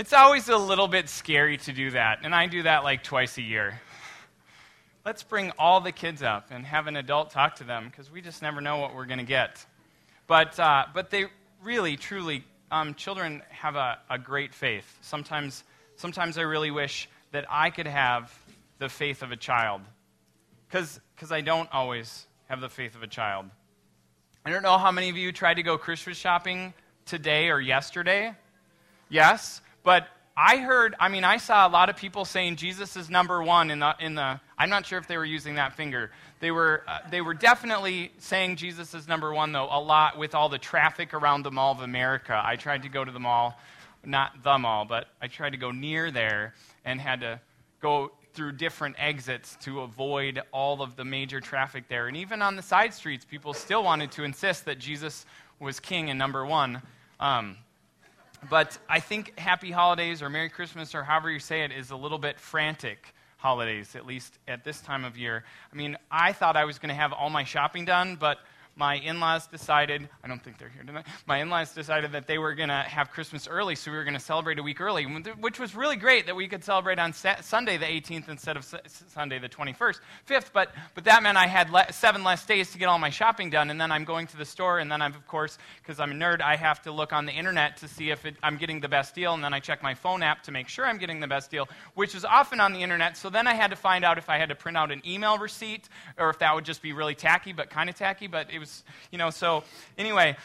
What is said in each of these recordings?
It's always a little bit scary to do that, and I do that like twice a year. Let's bring all the kids up and have an adult talk to them because we just never know what we're going to get. But, uh, but they really, truly, um, children have a, a great faith. Sometimes, sometimes I really wish that I could have the faith of a child because I don't always have the faith of a child. I don't know how many of you tried to go Christmas shopping today or yesterday. Yes, but I heard, I mean, I saw a lot of people saying Jesus is number one in the, in the I'm not sure if they were using that finger. They were, uh, they were definitely saying Jesus is number one, though, a lot with all the traffic around the Mall of America. I tried to go to the mall, not the mall, but I tried to go near there and had to go through different exits to avoid all of the major traffic there. And even on the side streets, people still wanted to insist that Jesus was king and number one. Um, but I think Happy Holidays or Merry Christmas or however you say it is a little bit frantic holidays, at least at this time of year. I mean, I thought I was going to have all my shopping done, but my in laws decided, I don't think they're here tonight, my in laws decided that they were going to have Christmas early, so we were going to celebrate a week early, which was really great that we could celebrate on Sunday the 18th instead of Sunday the 21st, 5th. But, but that meant I had le- seven less days to get all my shopping done, and then I'm going to the store, and then I'm, of course, because I'm a nerd, I have to look on the internet to see if it, I'm getting the best deal, and then I check my phone app to make sure I'm getting the best deal, which is often on the internet. So then I had to find out if I had to print out an email receipt or if that would just be really tacky, but kind of tacky, but it was, you know, so anyway,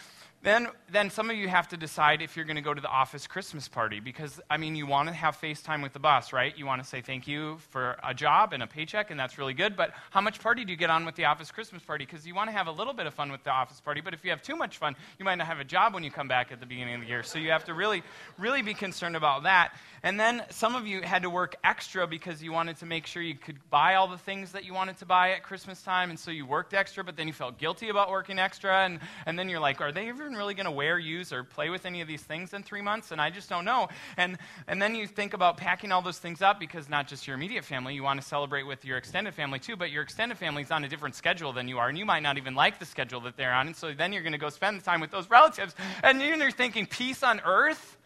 then, then some of you have to decide if you're going to go to the office Christmas party because, I mean, you want to have FaceTime with the boss, right? You want to say thank you for a job and a paycheck, and that's really good. But how much party do you get on with the office Christmas party? Because you want to have a little bit of fun with the office party, but if you have too much fun, you might not have a job when you come back at the beginning of the year. So you have to really, really be concerned about that. And then some of you had to work extra because you wanted to make sure you could buy all the things that you wanted to buy at Christmas time, and so you worked extra, but then you felt guilty about working extra, and, and then you're like, are they even really going to wear, use, or play with any of these things in three months? And I just don't know. And, and then you think about packing all those things up because not just your immediate family, you want to celebrate with your extended family too, but your extended family is on a different schedule than you are, and you might not even like the schedule that they're on. And so then you're going to go spend the time with those relatives, and you're thinking, peace on earth?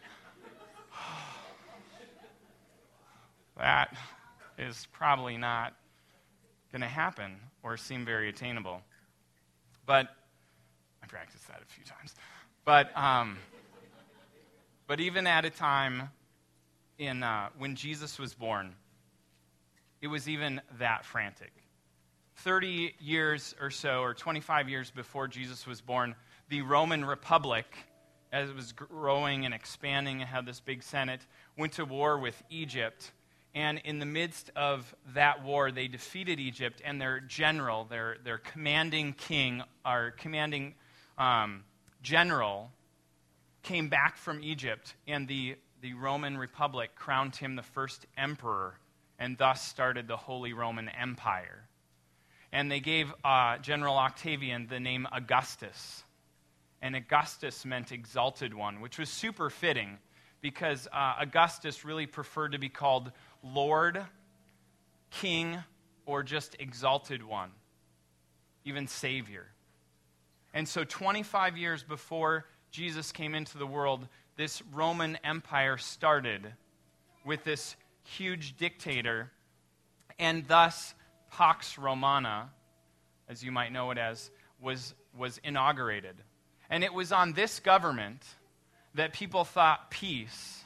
that is probably not going to happen or seem very attainable. But practiced that a few times. But, um, but even at a time in, uh, when Jesus was born, it was even that frantic. 30 years or so, or 25 years before Jesus was born, the Roman Republic, as it was growing and expanding and had this big Senate, went to war with Egypt and in the midst of that war, they defeated Egypt, and their general, their, their commanding king, our commanding um, general, came back from Egypt, and the, the Roman Republic crowned him the first emperor, and thus started the Holy Roman Empire. And they gave uh, General Octavian the name Augustus. And Augustus meant exalted one, which was super fitting because uh, Augustus really preferred to be called Lord, King, or just exalted one, even Savior. And so, 25 years before Jesus came into the world, this Roman Empire started with this huge dictator, and thus Pax Romana, as you might know it as, was, was inaugurated. And it was on this government that people thought peace,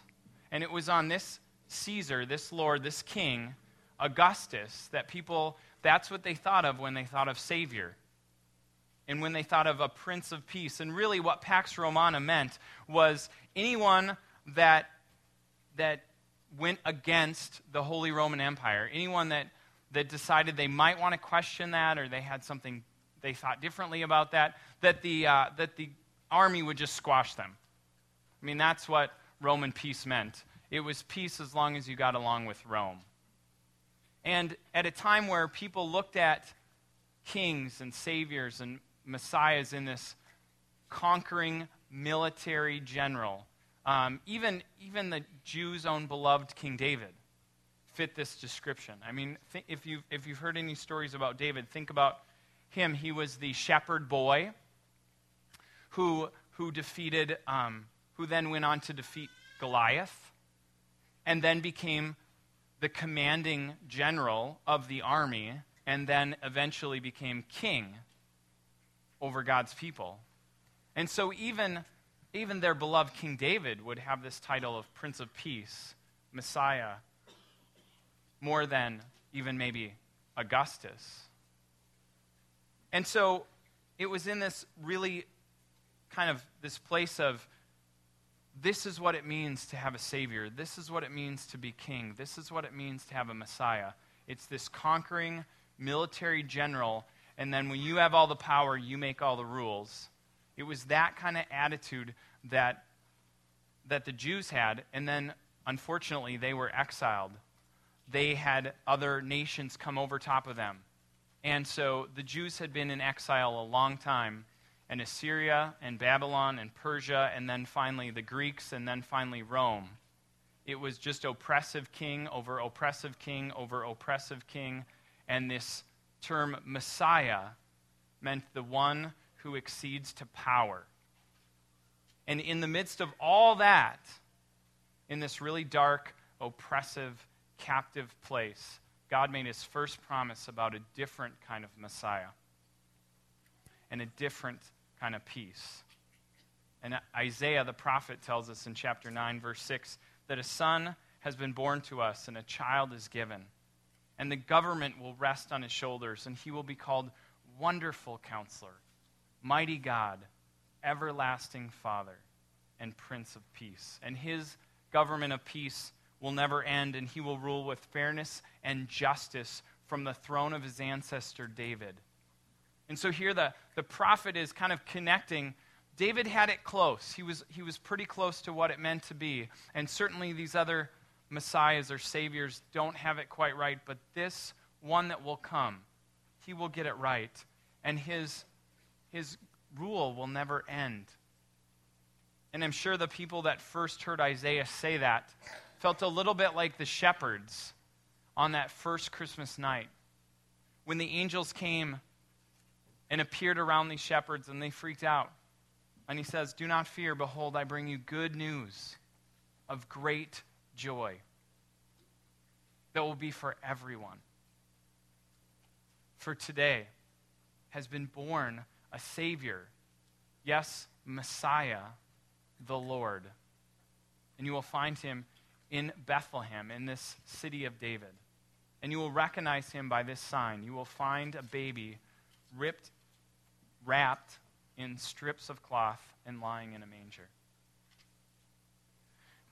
and it was on this Caesar, this Lord, this king, Augustus, that people, that's what they thought of when they thought of Savior. And when they thought of a Prince of Peace. And really, what Pax Romana meant was anyone that, that went against the Holy Roman Empire, anyone that, that decided they might want to question that or they had something they thought differently about that, that the, uh, that the army would just squash them. I mean, that's what Roman peace meant. It was peace as long as you got along with Rome. And at a time where people looked at kings and saviors and messiahs in this conquering military general, um, even, even the Jews' own beloved King David fit this description. I mean, th- if, you've, if you've heard any stories about David, think about him. He was the shepherd boy who, who defeated, um, who then went on to defeat Goliath and then became the commanding general of the army, and then eventually became king over God's people. And so even, even their beloved King David would have this title of Prince of Peace, Messiah, more than even maybe Augustus. And so it was in this really kind of this place of this is what it means to have a Savior. This is what it means to be king. This is what it means to have a Messiah. It's this conquering military general, and then when you have all the power, you make all the rules. It was that kind of attitude that, that the Jews had, and then unfortunately, they were exiled. They had other nations come over top of them. And so the Jews had been in exile a long time and Assyria and Babylon and Persia, and then finally the Greeks, and then finally Rome. It was just oppressive king over oppressive king over oppressive king, and this term Messiah meant the one who exceeds to power. And in the midst of all that, in this really dark, oppressive, captive place, God made his first promise about a different kind of Messiah and a different kind of peace. And Isaiah the prophet tells us in chapter 9, verse 6, that a son has been born to us and a child is given. And the government will rest on his shoulders, and he will be called Wonderful Counselor, Mighty God, Everlasting Father, and Prince of Peace. And his government of peace will never end, and he will rule with fairness and justice from the throne of his ancestor David and so here the, the prophet is kind of connecting. David had it close. He was, he was pretty close to what it meant to be. And certainly these other messiahs or saviors don't have it quite right, but this one that will come, he will get it right. And his, his rule will never end. And I'm sure the people that first heard Isaiah say that felt a little bit like the shepherds on that first Christmas night when the angels came and appeared around these shepherds, and they freaked out. And he says, Do not fear. Behold, I bring you good news of great joy that will be for everyone. For today has been born a Savior, yes, Messiah, the Lord. And you will find him in Bethlehem, in this city of David. And you will recognize him by this sign. You will find a baby ripped wrapped in strips of cloth and lying in a manger.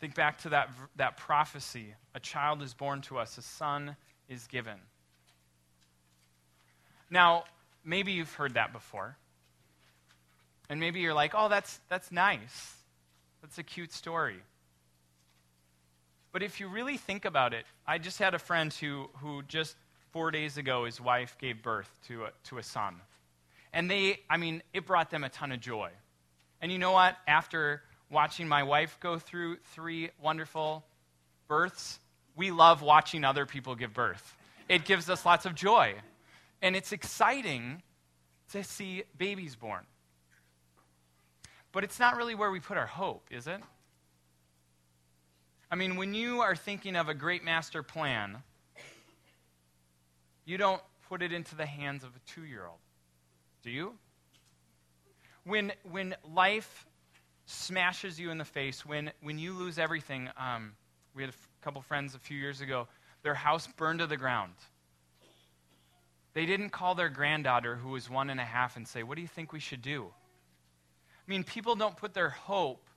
Think back to that, that prophecy a child is born to us, a son is given. Now, maybe you've heard that before. And maybe you're like, oh, that's, that's nice. That's a cute story. But if you really think about it, I just had a friend who, who just four days ago, his wife gave birth to a, to a son. And they, I mean, it brought them a ton of joy. And you know what? After watching my wife go through three wonderful births, we love watching other people give birth. It gives us lots of joy. And it's exciting to see babies born. But it's not really where we put our hope, is it? I mean, when you are thinking of a great master plan, you don't put it into the hands of a two year old. Do you? When, when life smashes you in the face, when, when you lose everything, um, we had a f- couple friends a few years ago, their house burned to the ground. They didn't call their granddaughter, who was one and a half, and say, What do you think we should do? I mean, people don't put their hope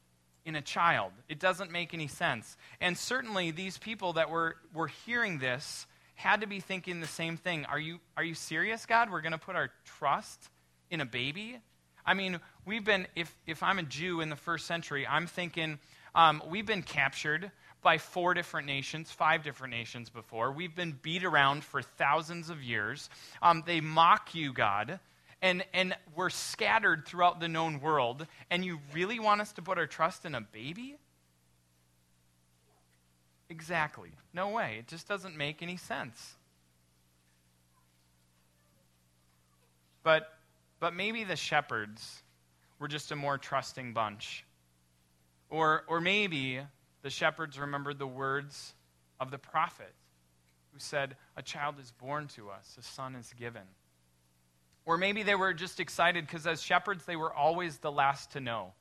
in a child. It doesn't make any sense. And certainly, these people that were, were hearing this had to be thinking the same thing. Are you, are you serious, God? We're going to put our trust in a baby? I mean, we've been, if, if I'm a Jew in the first century, I'm thinking um, we've been captured by four different nations, five different nations before. We've been beat around for thousands of years. Um, they mock you, God, and, and we're scattered throughout the known world. And you really want us to put our trust in a baby? Exactly. No way. It just doesn't make any sense. But but maybe the shepherds were just a more trusting bunch. Or, or maybe the shepherds remembered the words of the prophet who said, A child is born to us, a son is given. Or maybe they were just excited because as shepherds, they were always the last to know.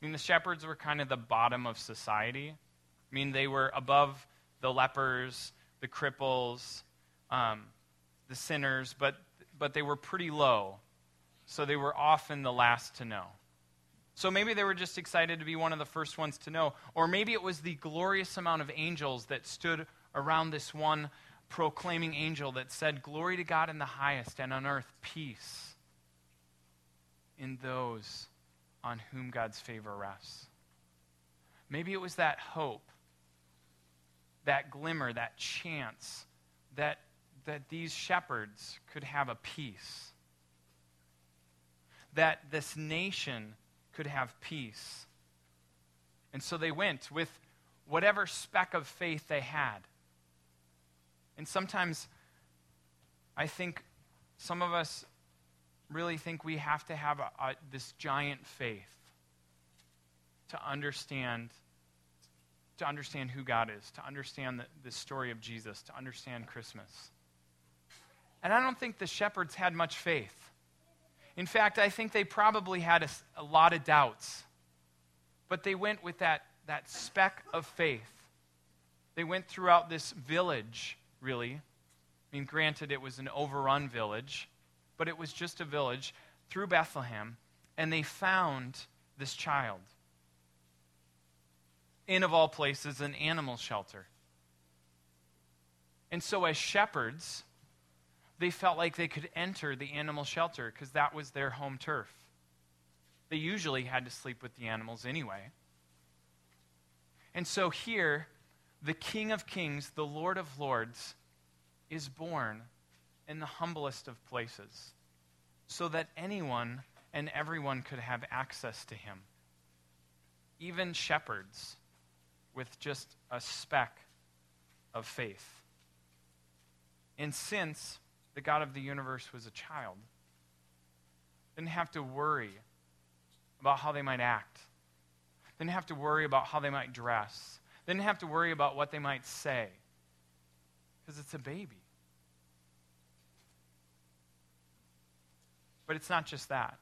I mean, the shepherds were kind of the bottom of society. I mean, they were above the lepers, the cripples, um, the sinners, but, but they were pretty low. So they were often the last to know. So maybe they were just excited to be one of the first ones to know. Or maybe it was the glorious amount of angels that stood around this one proclaiming angel that said, Glory to God in the highest, and on earth peace in those on whom God's favor rests. Maybe it was that hope, that glimmer, that chance that, that these shepherds could have a peace, that this nation could have peace. And so they went with whatever speck of faith they had. And sometimes I think some of us really think we have to have a, a, this giant faith to understand to understand who God is, to understand the, the story of Jesus, to understand Christmas. And I don't think the shepherds had much faith. In fact, I think they probably had a, a lot of doubts. But they went with that, that speck of faith. They went throughout this village, really. I mean, granted, it was an overrun village, but it was just a village through Bethlehem, and they found this child. In, of all places, an animal shelter. And so, as shepherds, they felt like they could enter the animal shelter because that was their home turf. They usually had to sleep with the animals anyway. And so here, the King of Kings, the Lord of Lords, is born in the humblest of places so that anyone and everyone could have access to him. Even shepherds with just a speck of faith. And since the God of the universe was a child. Didn't have to worry about how they might act. Didn't have to worry about how they might dress. Didn't have to worry about what they might say. Because it's a baby. But it's not just that.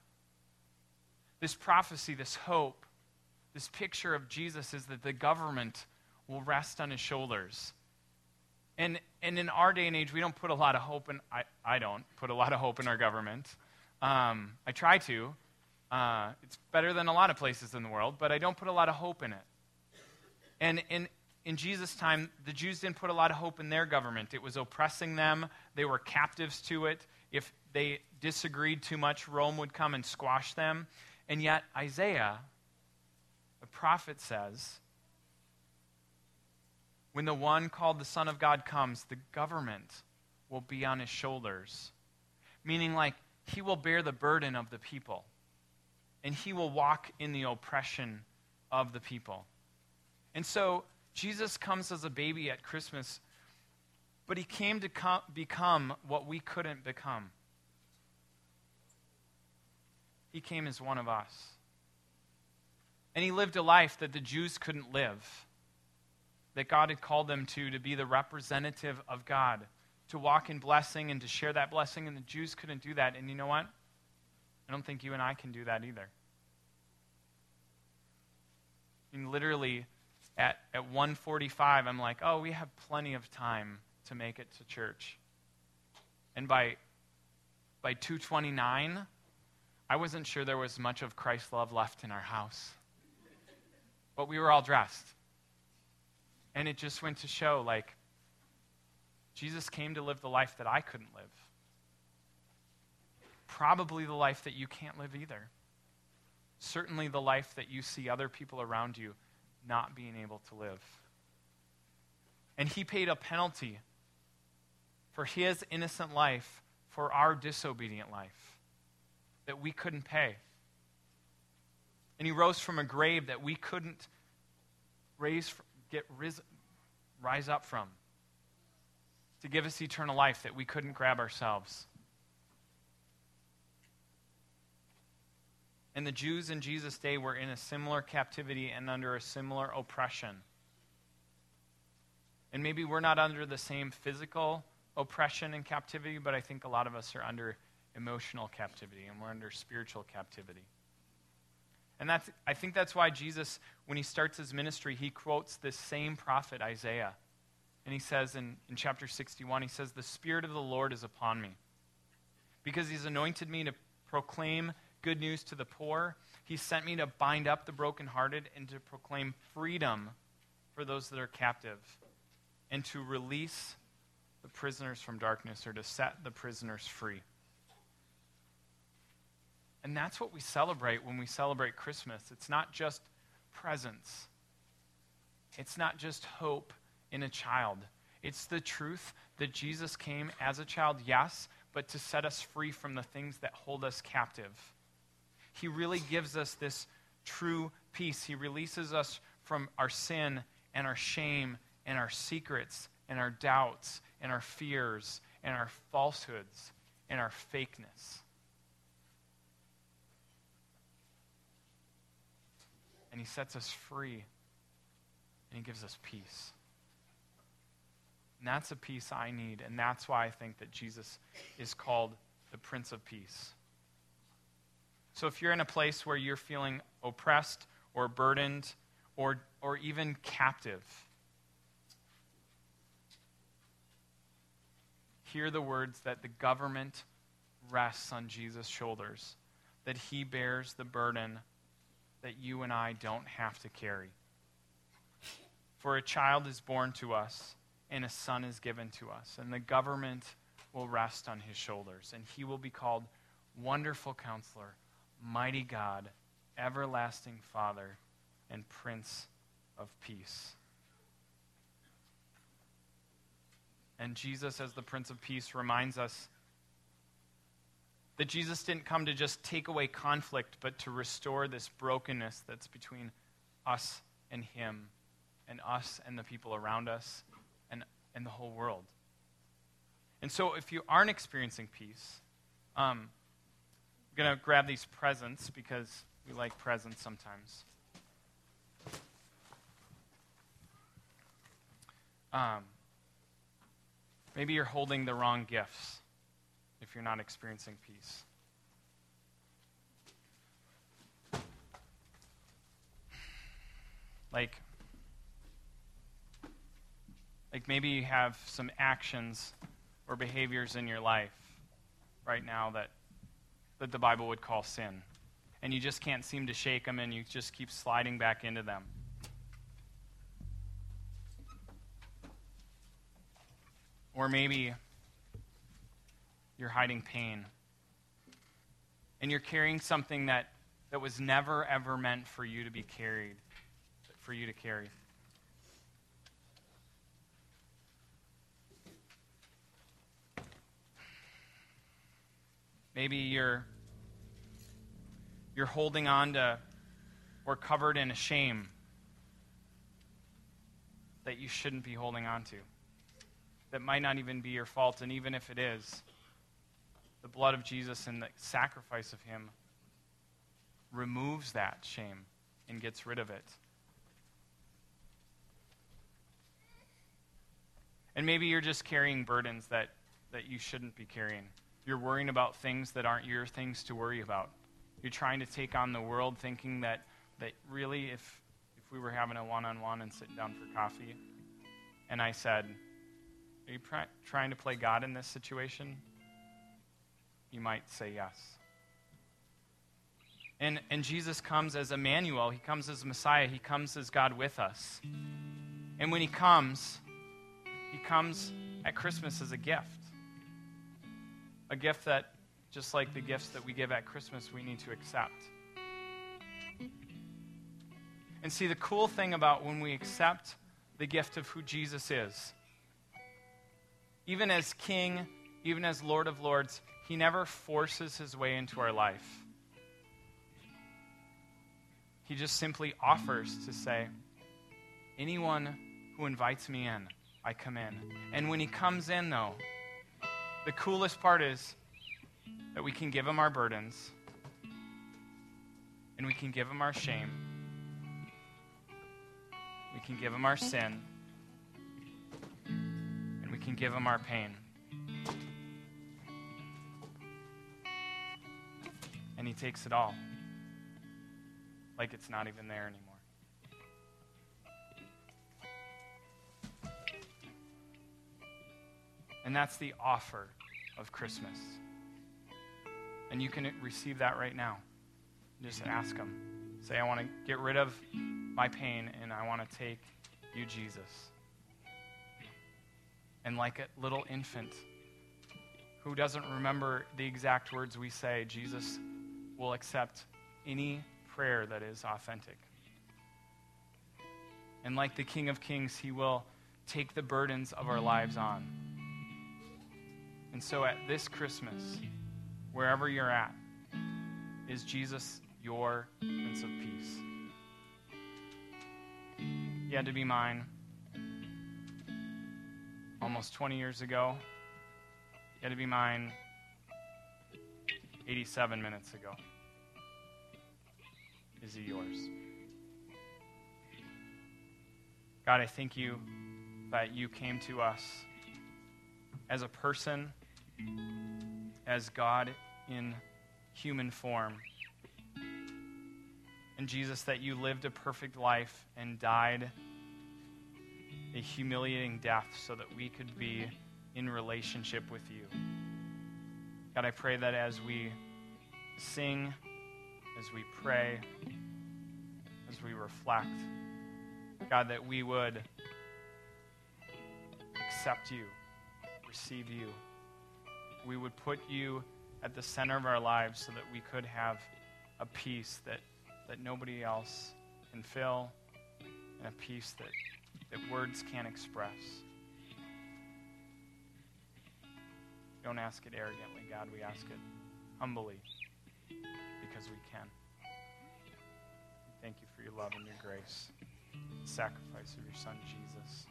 This prophecy, this hope, this picture of Jesus is that the government will rest on his shoulders and, and in our day and age, we don't put a lot of hope in, I, I don't put a lot of hope in our government. Um, I try to. Uh, it's better than a lot of places in the world, but I don't put a lot of hope in it. And in, in Jesus' time, the Jews didn't put a lot of hope in their government. It was oppressing them, they were captives to it. If they disagreed too much, Rome would come and squash them. And yet, Isaiah, the prophet, says when the one called the Son of God comes, the government will be on his shoulders. Meaning, like, he will bear the burden of the people, and he will walk in the oppression of the people. And so, Jesus comes as a baby at Christmas, but he came to com- become what we couldn't become. He came as one of us. And he lived a life that the Jews couldn't live that God had called them to, to be the representative of God, to walk in blessing and to share that blessing. And the Jews couldn't do that. And you know what? I don't think you and I can do that either. I mean, literally, at, at 145, I'm like, oh, we have plenty of time to make it to church. And by, by 229, I wasn't sure there was much of Christ's love left in our house. But we were all dressed. And it just went to show like, Jesus came to live the life that I couldn't live. Probably the life that you can't live either. Certainly the life that you see other people around you not being able to live. And he paid a penalty for his innocent life for our disobedient life that we couldn't pay. And he rose from a grave that we couldn't raise get ris- rise up from to give us eternal life that we couldn't grab ourselves. And the Jews in Jesus' day were in a similar captivity and under a similar oppression. And maybe we're not under the same physical oppression and captivity, but I think a lot of us are under emotional captivity and we're under spiritual captivity. And that's, I think that's why Jesus, when he starts his ministry, he quotes this same prophet, Isaiah. And he says in, in chapter 61, he says, The Spirit of the Lord is upon me because he's anointed me to proclaim good news to the poor. He sent me to bind up the brokenhearted and to proclaim freedom for those that are captive and to release the prisoners from darkness or to set the prisoners free. And that's what we celebrate when we celebrate Christmas. It's not just presents, it's not just hope in a child. It's the truth that Jesus came as a child, yes, but to set us free from the things that hold us captive. He really gives us this true peace. He releases us from our sin and our shame and our secrets and our doubts and our fears and our falsehoods and our fakeness. And He sets us free and He gives us peace. And that's a peace I need, and that's why I think that Jesus is called the Prince of Peace. So if you're in a place where you're feeling oppressed or burdened or, or even captive, hear the words that the government rests on Jesus' shoulders, that he bears the burden that you and I don't have to carry. For a child is born to us, and a son is given to us, and the government will rest on his shoulders, and he will be called Wonderful Counselor, Mighty God, Everlasting Father, and Prince of Peace. And Jesus, as the Prince of Peace, reminds us that Jesus didn't come to just take away conflict, but to restore this brokenness that's between us and Him, and us and the people around us, and, and the whole world. And so, if you aren't experiencing peace, um, I'm going to grab these presents because we like presents sometimes. Um, Maybe you're holding the wrong gifts if you're not experiencing peace. Like, like maybe you have some actions or behaviors in your life right now that, that the Bible would call sin. And you just can't seem to shake them and you just keep sliding back into them. Or maybe you're hiding pain. And you're carrying something that, that was never, ever meant for you to be carried, for you to carry. Maybe you're, you're holding on to or covered in a shame that you shouldn't be holding on to that might not even be your fault. And even if it is, the blood of Jesus and the sacrifice of Him removes that shame and gets rid of it. And maybe you're just carrying burdens that, that you shouldn't be carrying. You're worrying about things that aren't your things to worry about. You're trying to take on the world thinking that, that really, if, if we were having a one on one and sitting down for coffee, and I said, are you pr- trying to play God in this situation? You might say yes. And, and Jesus comes as Emmanuel. He comes as Messiah. He comes as God with us. And when he comes, he comes at Christmas as a gift. A gift that, just like the gifts that we give at Christmas, we need to accept. And see, the cool thing about when we accept the gift of who Jesus is even as King, even as Lord of Lords, He never forces His way into our life. He just simply offers to say, Anyone who invites me in, I come in. And when He comes in, though, the coolest part is that we can give Him our burdens And we can give him our shame. We can give him our sin. And we can give him our pain. And he takes it all. Like it's not even there anymore. And that's the offer of Christmas. And you can receive that right now. Just ask Him. Say, I want to get rid of my pain and I want to take you, Jesus. And like a little infant who doesn't remember the exact words we say, Jesus will accept any prayer that is authentic. And like the King of Kings, He will take the burdens of our lives on. And so at this Christmas, wherever you're at, is Jesus your Prince of Peace? He had to be mine almost 20 years ago. He had to be mine 87 minutes ago. Is he yours? God, I thank you that you came to us as a person, as God in human form. And Jesus, that you lived a perfect life and died a humiliating death so that we could be in relationship with you. God, I pray that as we sing, as we pray, as we reflect, God, that we would accept you, receive you. We would put you at the center of our lives so that we could have a peace that, that nobody else can fill and a peace that, that words can't express. Don't ask it arrogantly, God. We ask it humbly because we can. Thank you for your love and your grace, the sacrifice of your Son, Jesus.